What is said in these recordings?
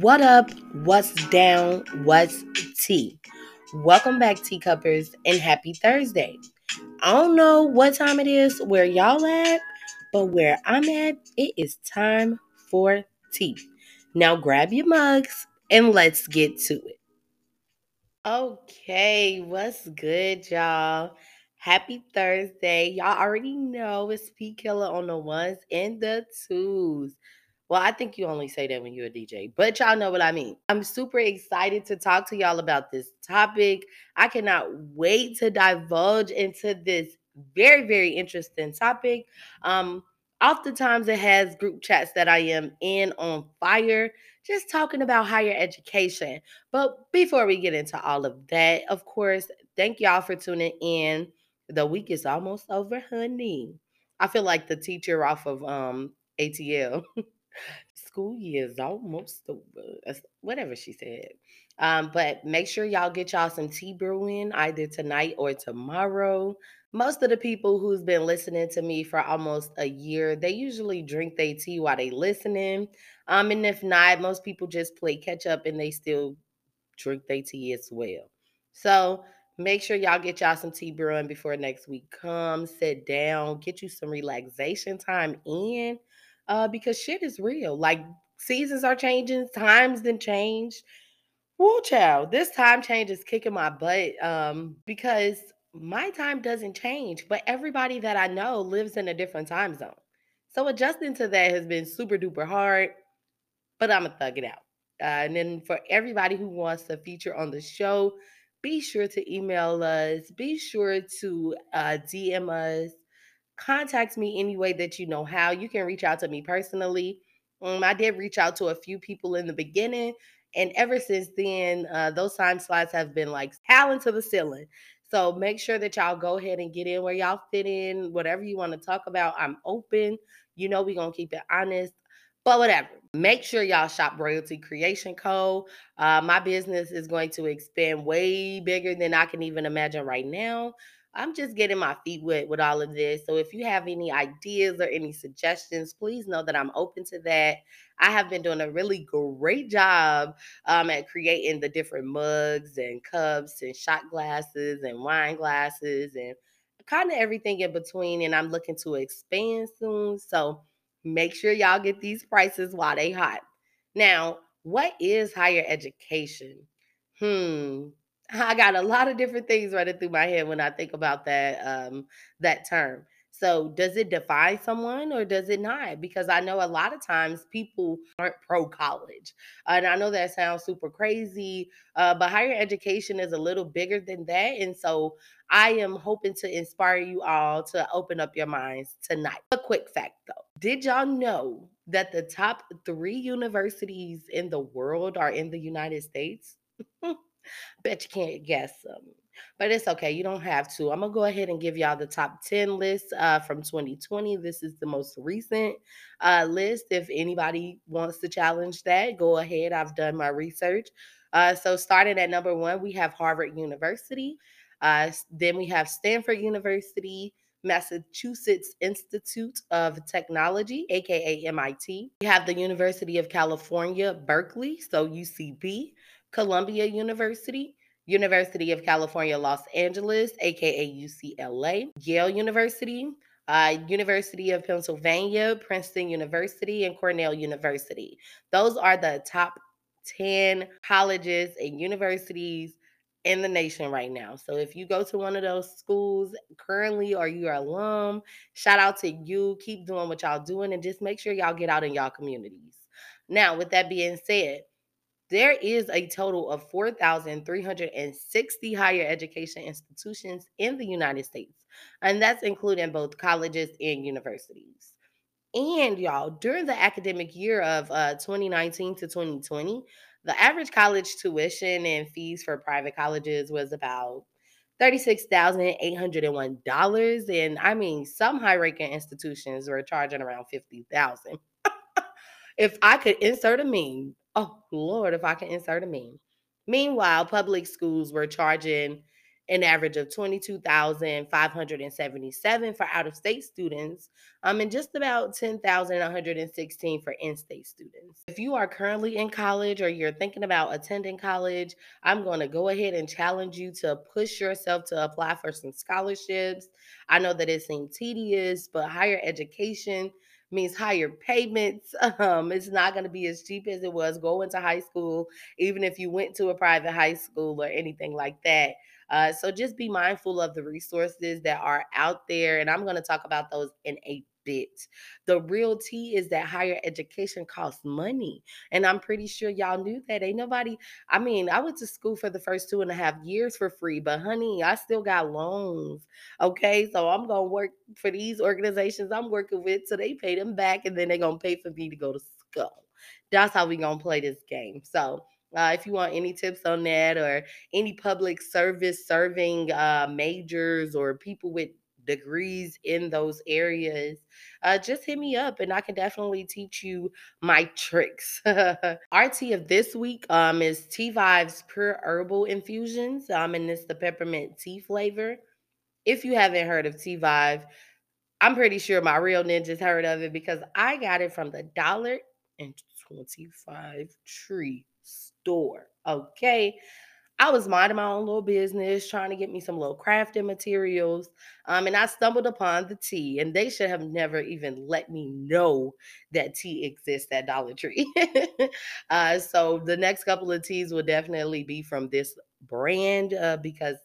What up? What's down? What's tea? Welcome back, teacuppers, and happy Thursday. I don't know what time it is where y'all at, but where I'm at, it is time for tea. Now grab your mugs and let's get to it. Okay, what's good, y'all? Happy Thursday. Y'all already know it's P Killer on the ones and the twos. Well, I think you only say that when you're a DJ, but y'all know what I mean. I'm super excited to talk to y'all about this topic. I cannot wait to divulge into this very, very interesting topic. Um, oftentimes it has group chats that I am in on fire, just talking about higher education. But before we get into all of that, of course, thank y'all for tuning in. The week is almost over, honey. I feel like the teacher off of um ATL. School year is almost over. Whatever she said. Um, but make sure y'all get y'all some tea brewing either tonight or tomorrow. Most of the people who's been listening to me for almost a year, they usually drink their tea while they listening. Um, and if not, most people just play catch up and they still drink their tea as well. So make sure y'all get y'all some tea brewing before next week comes. Sit down, get you some relaxation time in uh, because shit is real. Like seasons are changing, times then change. Woo, child, this time change is kicking my butt um, because my time doesn't change, but everybody that I know lives in a different time zone. So adjusting to that has been super duper hard, but I'm gonna thug it out. Uh, and then for everybody who wants to feature on the show, be sure to email us. Be sure to uh, DM us contact me any way that you know how. You can reach out to me personally. Um, I did reach out to a few people in the beginning, and ever since then, uh, those time slots have been like howling to the ceiling. So make sure that y'all go ahead and get in where y'all fit in. Whatever you want to talk about, I'm open. You know, we're going to keep it honest, but whatever. Make sure y'all shop Royalty Creation Co. Uh, my business is going to expand way bigger than I can even imagine right now. I'm just getting my feet wet with all of this. So if you have any ideas or any suggestions, please know that I'm open to that. I have been doing a really great job um, at creating the different mugs and cups and shot glasses and wine glasses and kind of everything in between. And I'm looking to expand soon. So make sure y'all get these prices while they hot. Now, what is higher education? Hmm, I got a lot of different things running through my head when I think about that um, that term. So, does it define someone or does it not? Because I know a lot of times people aren't pro college. And I know that sounds super crazy, uh, but higher education is a little bigger than that. And so, I am hoping to inspire you all to open up your minds tonight. A quick fact though Did y'all know that the top three universities in the world are in the United States? Bet you can't guess them. But it's okay. You don't have to. I'm going to go ahead and give y'all the top 10 list uh, from 2020. This is the most recent uh, list. If anybody wants to challenge that, go ahead. I've done my research. Uh, so, starting at number one, we have Harvard University. Uh, then we have Stanford University, Massachusetts Institute of Technology, aka MIT. We have the University of California, Berkeley, so UCB. Columbia University, University of California, Los Angeles, aka UCLA, Yale University, uh, University of Pennsylvania, Princeton University, and Cornell University. Those are the top 10 colleges and universities in the nation right now. So if you go to one of those schools currently or you're alum, shout out to you. Keep doing what y'all doing and just make sure y'all get out in y'all communities. Now, with that being said, there is a total of 4,360 higher education institutions in the United States, and that's including both colleges and universities. And y'all, during the academic year of uh, 2019 to 2020, the average college tuition and fees for private colleges was about $36,801. And I mean, some high ranking institutions were charging around 50000 If I could insert a meme Oh, Lord, if I can insert a meme. Meanwhile, public schools were charging an average of 22,577 for out of state students, um, and just about 10,116 for in state students. If you are currently in college or you're thinking about attending college, I'm going to go ahead and challenge you to push yourself to apply for some scholarships. I know that it seems tedious, but higher education means higher payments. Um, it's not going to be as cheap as it was going to high school, even if you went to a private high school or anything like that. Uh, so just be mindful of the resources that are out there. And I'm going to talk about those in a The real tea is that higher education costs money. And I'm pretty sure y'all knew that. Ain't nobody, I mean, I went to school for the first two and a half years for free, but honey, I still got loans. Okay. So I'm going to work for these organizations I'm working with so they pay them back and then they're going to pay for me to go to school. That's how we going to play this game. So, uh, if you want any tips on that or any public service serving uh, majors or people with degrees in those areas, uh, just hit me up and I can definitely teach you my tricks. Tea of this week um, is Tea Vibes Pure Herbal Infusions, um, and it's the peppermint tea flavor. If you haven't heard of Tea Vibe, I'm pretty sure my real ninjas heard of it because I got it from the dollar and 25 tree store. Okay. I was minding my own little business, trying to get me some little crafting materials. Um, and I stumbled upon the tea, and they should have never even let me know that tea exists at Dollar Tree. uh, so the next couple of teas will definitely be from this brand uh, because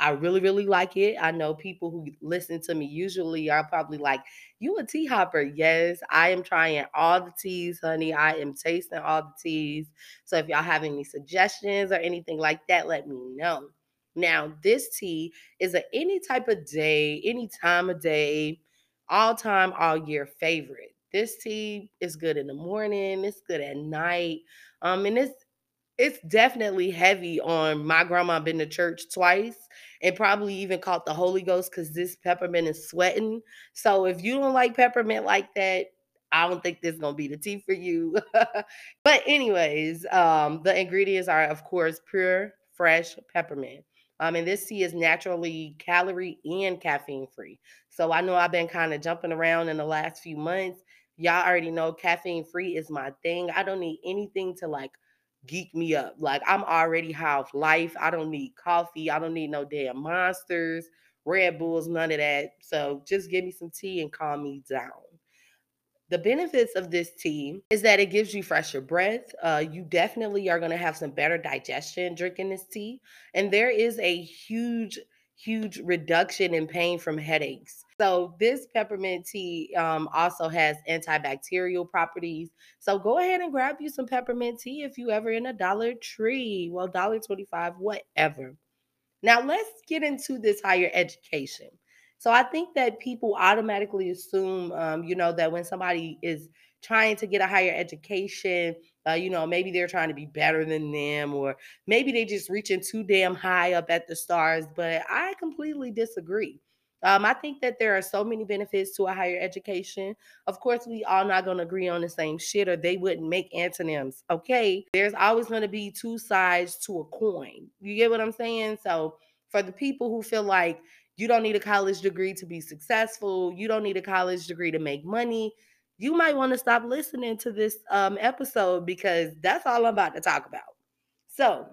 I really, really like it. I know people who listen to me usually are probably like, You a tea hopper? Yes, I am trying all the teas, honey. I am tasting all the teas. So if y'all have any suggestions or anything like that, let me know. Now, this tea is a any type of day, any time of day, all time, all year favorite. This tea is good in the morning, it's good at night. Um, and it's it's definitely heavy on my grandma been to church twice and probably even caught the Holy Ghost because this peppermint is sweating. So if you don't like peppermint like that, I don't think this is gonna be the tea for you. but anyways, um, the ingredients are of course pure fresh peppermint. Um, and this tea is naturally calorie and caffeine free. So I know I've been kind of jumping around in the last few months. Y'all already know caffeine free is my thing. I don't need anything to like geek me up. Like I'm already half life. I don't need coffee. I don't need no damn monsters, Red Bulls, none of that. So just give me some tea and calm me down. The benefits of this tea is that it gives you fresher breath. Uh, you definitely are going to have some better digestion drinking this tea. And there is a huge huge reduction in pain from headaches. So this peppermint tea um, also has antibacterial properties. So go ahead and grab you some peppermint tea if you ever in a Dollar Tree. Well, dollar twenty-five, whatever. Now let's get into this higher education. So I think that people automatically assume, um, you know, that when somebody is trying to get a higher education, uh, you know, maybe they're trying to be better than them, or maybe they just reaching too damn high up at the stars. But I completely disagree. Um, I think that there are so many benefits to a higher education. Of course, we all not to agree on the same shit, or they wouldn't make antonyms. Okay, there's always to be two sides to a coin. You get what I'm saying? So, for the people who feel like you don't need a college degree to be successful, you don't need a college degree to make money, you might want to stop listening to this um, episode because that's all I'm about to talk about. So,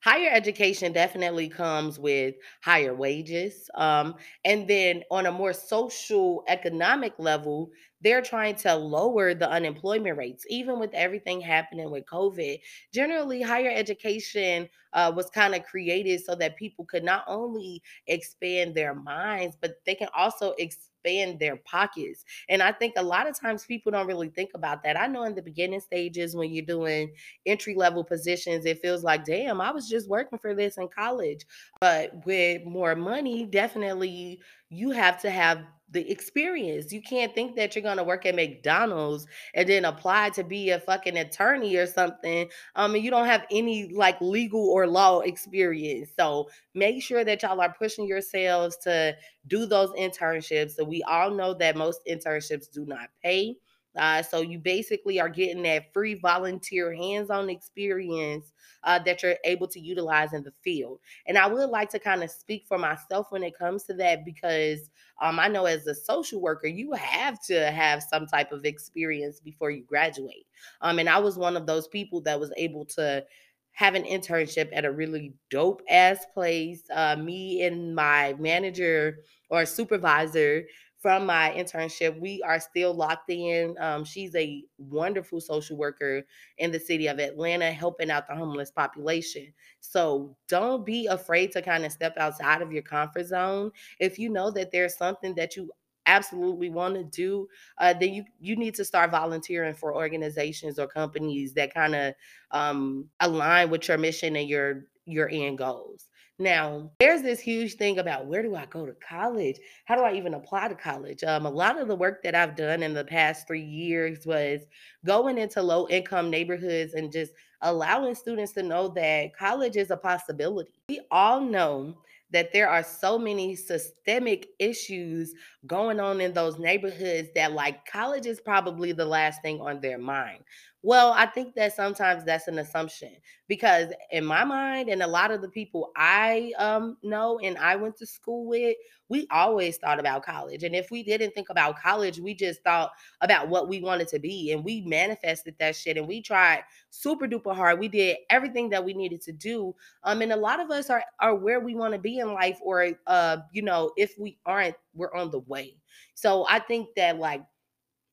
higher education definitely comes with higher wages. Um, and then on a more social economic level, they're trying to lower the unemployment rates, even with everything happening with COVID. Generally, higher education uh, was kind of created so that people could not only expand their minds, but they can also expand their pockets. And I think a lot of times people don't really think about that. I know in the beginning stages when you're doing entry level positions, it feels like, damn, I was just working for this in college. But with more money, definitely you have to have the experience. You can't think that you're gonna work at McDonald's and then apply to be a fucking attorney or something. Um, and you don't have any like legal or law experience. So make sure that y'all are pushing yourselves to do those internships. So we all know that most internships do not pay. Uh, so you basically are getting that free volunteer hands-on experience uh, that you're able to utilize in the field. And I would like to kind of speak for myself when it comes to that because um, I know as a social worker, you have to have some type of experience before you graduate. Um, and I was one of those people that was able to have an internship at a really dope ass place. Uh, me and my manager or supervisor from my internship, we are still locked in. Um, she's a wonderful social worker in the city of Atlanta, helping out the homeless population. So don't be afraid to kind of step outside of your comfort zone. If you know that there's something that you absolutely want to do, uh, then you you need to start volunteering for organizations or companies that kind of um, align with your mission and your your end goals. Now, there's this huge thing about where do I go to college? How do I even apply to college? Um, a lot of the work that I've done in the past three years was going into low income neighborhoods and just allowing students to know that college is a possibility. We all know that there are so many systemic issues going on in those neighborhoods that like college is probably the last thing on their mind. Well, I think that sometimes that's an assumption because in my mind and a lot of the people I um know and I went to school with, we always thought about college. And if we didn't think about college, we just thought about what we wanted to be and we manifested that shit and we tried super duper hard. We did everything that we needed to do. Um and a lot of us are are where we want to be in life or uh you know, if we aren't, we're on the way. So I think that like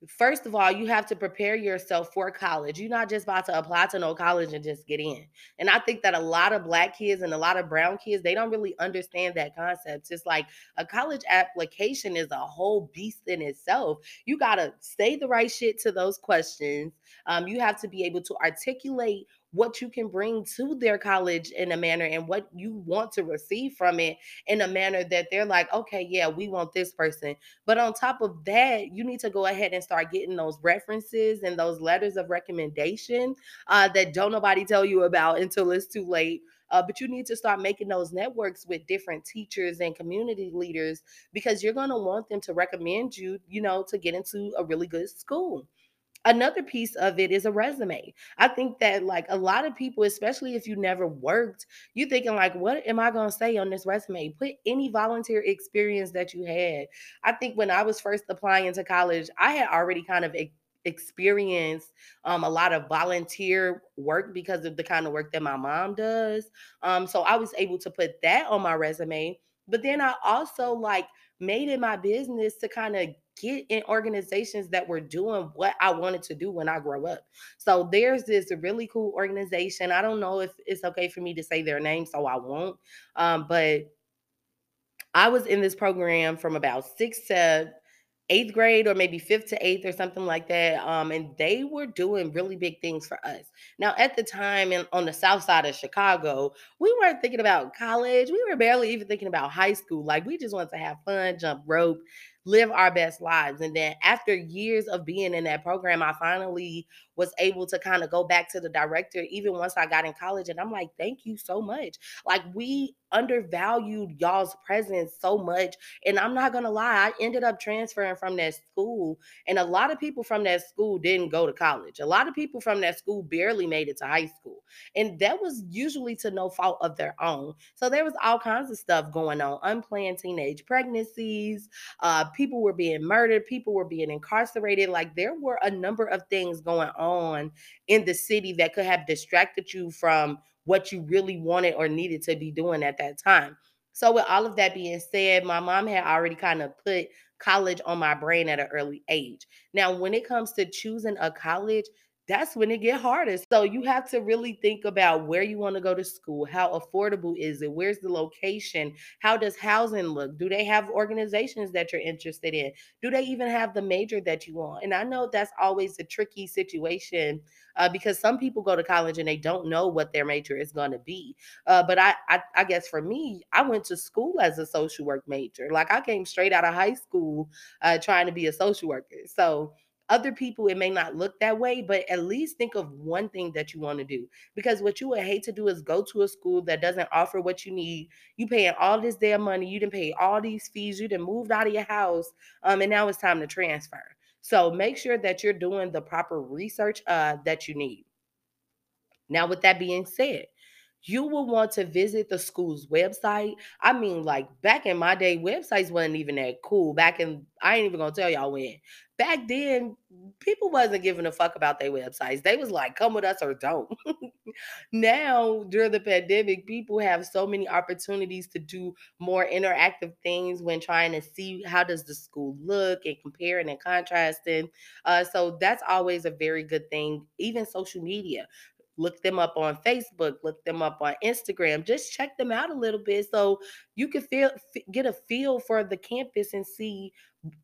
First of all, you have to prepare yourself for college. You're not just about to apply to no college and just get in. And I think that a lot of black kids and a lot of brown kids, they don't really understand that concept. It's like a college application is a whole beast in itself. You got to say the right shit to those questions. Um, you have to be able to articulate what you can bring to their college in a manner and what you want to receive from it in a manner that they're like, okay, yeah, we want this person. But on top of that, you need to go ahead and start getting those references and those letters of recommendation uh, that don't nobody tell you about until it's too late. Uh, but you need to start making those networks with different teachers and community leaders because you're going to want them to recommend you, you know, to get into a really good school another piece of it is a resume. I think that like a lot of people, especially if you never worked, you thinking like, what am I gonna say on this resume? Put any volunteer experience that you had. I think when I was first applying to college, I had already kind of experienced um, a lot of volunteer work because of the kind of work that my mom does. Um, so I was able to put that on my resume. But then I also like made it my business to kind of get in organizations that were doing what I wanted to do when I grow up. So there's this really cool organization. I don't know if it's okay for me to say their name, so I won't. Um, but I was in this program from about six to eighth grade or maybe fifth to eighth or something like that. Um, and they were doing really big things for us. Now, at the time in, on the south side of Chicago, we weren't thinking about college. We were barely even thinking about high school. Like we just wanted to have fun, jump rope, live our best lives. And then after years of being in that program, I finally was able to kind of go back to the director even once I got in college. And I'm like, thank you so much. Like, we undervalued y'all's presence so much. And I'm not gonna lie, I ended up transferring from that school. And a lot of people from that school didn't go to college. A lot of people from that school barely made it to high school. And that was usually to no fault of their own. So there was all kinds of stuff going on unplanned teenage pregnancies, uh, people were being murdered, people were being incarcerated. Like, there were a number of things going on on in the city that could have distracted you from what you really wanted or needed to be doing at that time. So, with all of that being said, my mom had already kind of put college on my brain at an early age. Now, when it comes to choosing a college, that's when it get hardest. So you have to really think about where you want to go to school. How affordable is it? Where's the location? How does housing look? Do they have organizations that you're interested in? Do they even have the major that you want? And I know that's always a tricky situation uh, because some people go to college and they don't know what their major is going to be. Uh, but I, I, I guess for me, I went to school as a social work major. Like I came straight out of high school uh, trying to be a social worker. So other people, it may not look that way, but at least think of one thing that you want to do. Because what you would hate to do is go to a school that doesn't offer what you need. You paying all this damn money, you didn't pay all these fees, you didn't moved out of your house, um, and now it's time to transfer. So make sure that you're doing the proper research uh, that you need. Now, with that being said, you will want to visit the school's website. I mean, like back in my day, websites wasn't even that cool. Back in, I ain't even gonna tell y'all when. Back then, people wasn't giving a fuck about their websites. They was like, come with us or don't. now, during the pandemic, people have so many opportunities to do more interactive things when trying to see how does the school look and comparing and contrasting. Uh, so that's always a very good thing. Even social media look them up on Facebook, look them up on Instagram. Just check them out a little bit so you can feel get a feel for the campus and see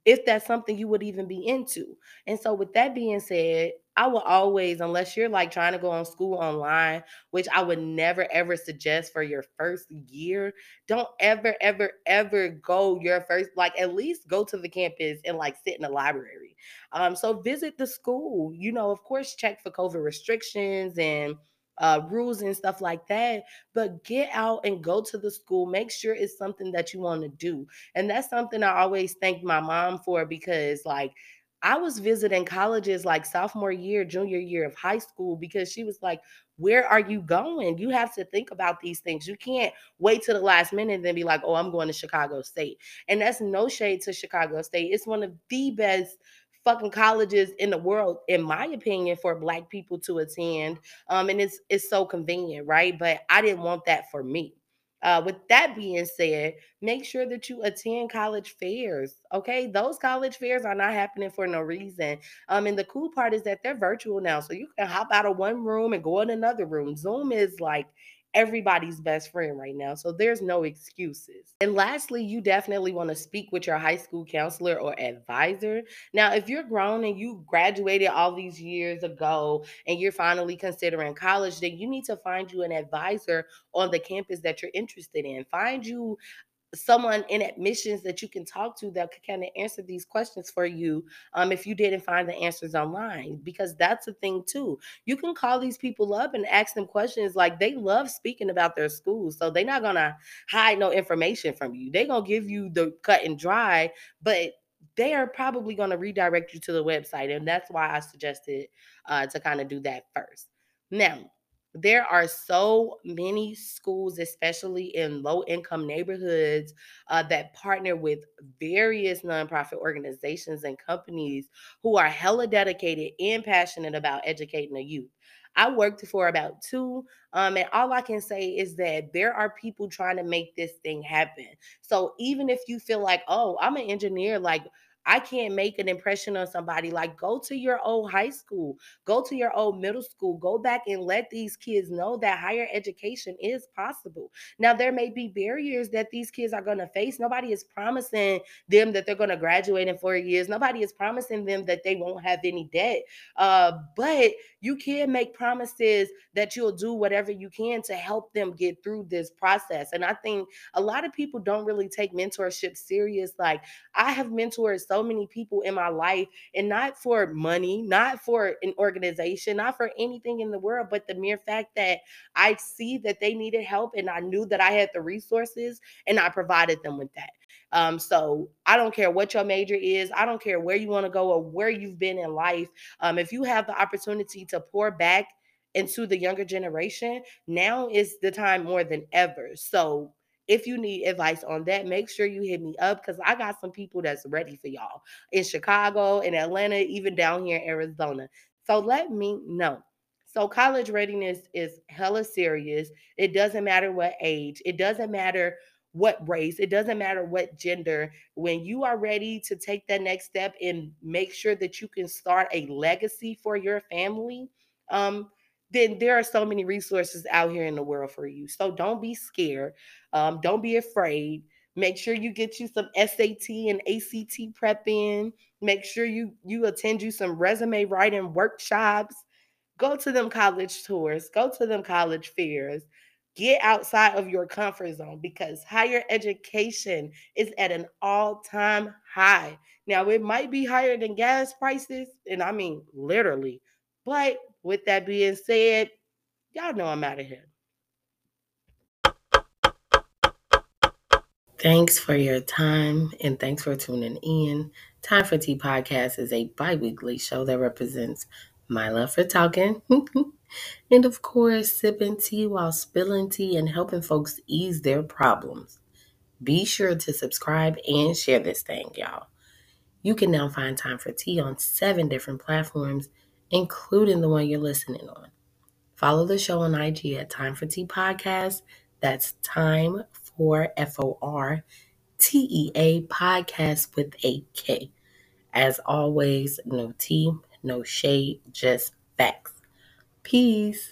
if that's something you would even be into. And so with that being said, I will always, unless you're like trying to go on school online, which I would never ever suggest for your first year, don't ever, ever, ever go your first, like at least go to the campus and like sit in the library. Um, so visit the school, you know, of course, check for COVID restrictions and uh, rules and stuff like that. But get out and go to the school. Make sure it's something that you want to do. And that's something I always thank my mom for because, like, I was visiting colleges like sophomore year, junior year of high school because she was like, Where are you going? You have to think about these things. You can't wait to the last minute and then be like, Oh, I'm going to Chicago State. And that's no shade to Chicago State. It's one of the best fucking colleges in the world, in my opinion, for black people to attend. Um, and it's it's so convenient, right? But I didn't want that for me. Uh, with that being said, make sure that you attend college fairs. Okay, those college fairs are not happening for no reason. Um, and the cool part is that they're virtual now, so you can hop out of one room and go in another room. Zoom is like everybody's best friend right now. So there's no excuses. And lastly, you definitely want to speak with your high school counselor or advisor. Now, if you're grown and you graduated all these years ago and you're finally considering college, then you need to find you an advisor on the campus that you're interested in. Find you someone in admissions that you can talk to that could kind of answer these questions for you um, if you didn't find the answers online because that's a thing too. You can call these people up and ask them questions like they love speaking about their schools so they're not gonna hide no information from you. They're gonna give you the cut and dry but they are probably to redirect you to the website and that's why i suggested uh, to kind of do that first. Now there are so many schools, especially in low income neighborhoods, uh, that partner with various nonprofit organizations and companies who are hella dedicated and passionate about educating the youth. I worked for about two, um, and all I can say is that there are people trying to make this thing happen. So even if you feel like, oh, I'm an engineer, like I can't make an impression on somebody. Like, go to your old high school, go to your old middle school, go back and let these kids know that higher education is possible. Now, there may be barriers that these kids are going to face. Nobody is promising them that they're going to graduate in four years. Nobody is promising them that they won't have any debt. Uh, but you can make promises that you'll do whatever you can to help them get through this process. And I think a lot of people don't really take mentorship serious. Like, I have mentored so many people in my life, and not for money, not for an organization, not for anything in the world, but the mere fact that I see that they needed help and I knew that I had the resources and I provided them with that. Um, so I don't care what your major is, I don't care where you want to go or where you've been in life. Um, if you have the opportunity to pour back into the younger generation, now is the time more than ever. So if you need advice on that, make sure you hit me up because I got some people that's ready for y'all in Chicago, in Atlanta, even down here in Arizona. So let me know. So college readiness is hella serious. It doesn't matter what age, it doesn't matter what race, it doesn't matter what gender. When you are ready to take that next step and make sure that you can start a legacy for your family, um, then there are so many resources out here in the world for you. So don't be scared. Um, don't be afraid. Make sure you get you some SAT and ACT prep in. Make sure you you attend you some resume writing workshops. Go to them college tours. Go to them college fairs. Get outside of your comfort zone because higher education is at an all-time high. Now it might be higher than gas prices, and I mean literally, but with that being said, y'all know I'm out of here. Thanks for your time and thanks for tuning in. Time for Tea podcast is a bi weekly show that represents my love for talking. and of course, sipping tea while spilling tea and helping folks ease their problems. Be sure to subscribe and share this thing, y'all. You can now find Time for Tea on seven different platforms, including the one you're listening on. Follow the show on IG at Time for Tea Podcast. That's Time for F O R T E A Podcast with a K. As always, no tea, no shade, just facts. Peace.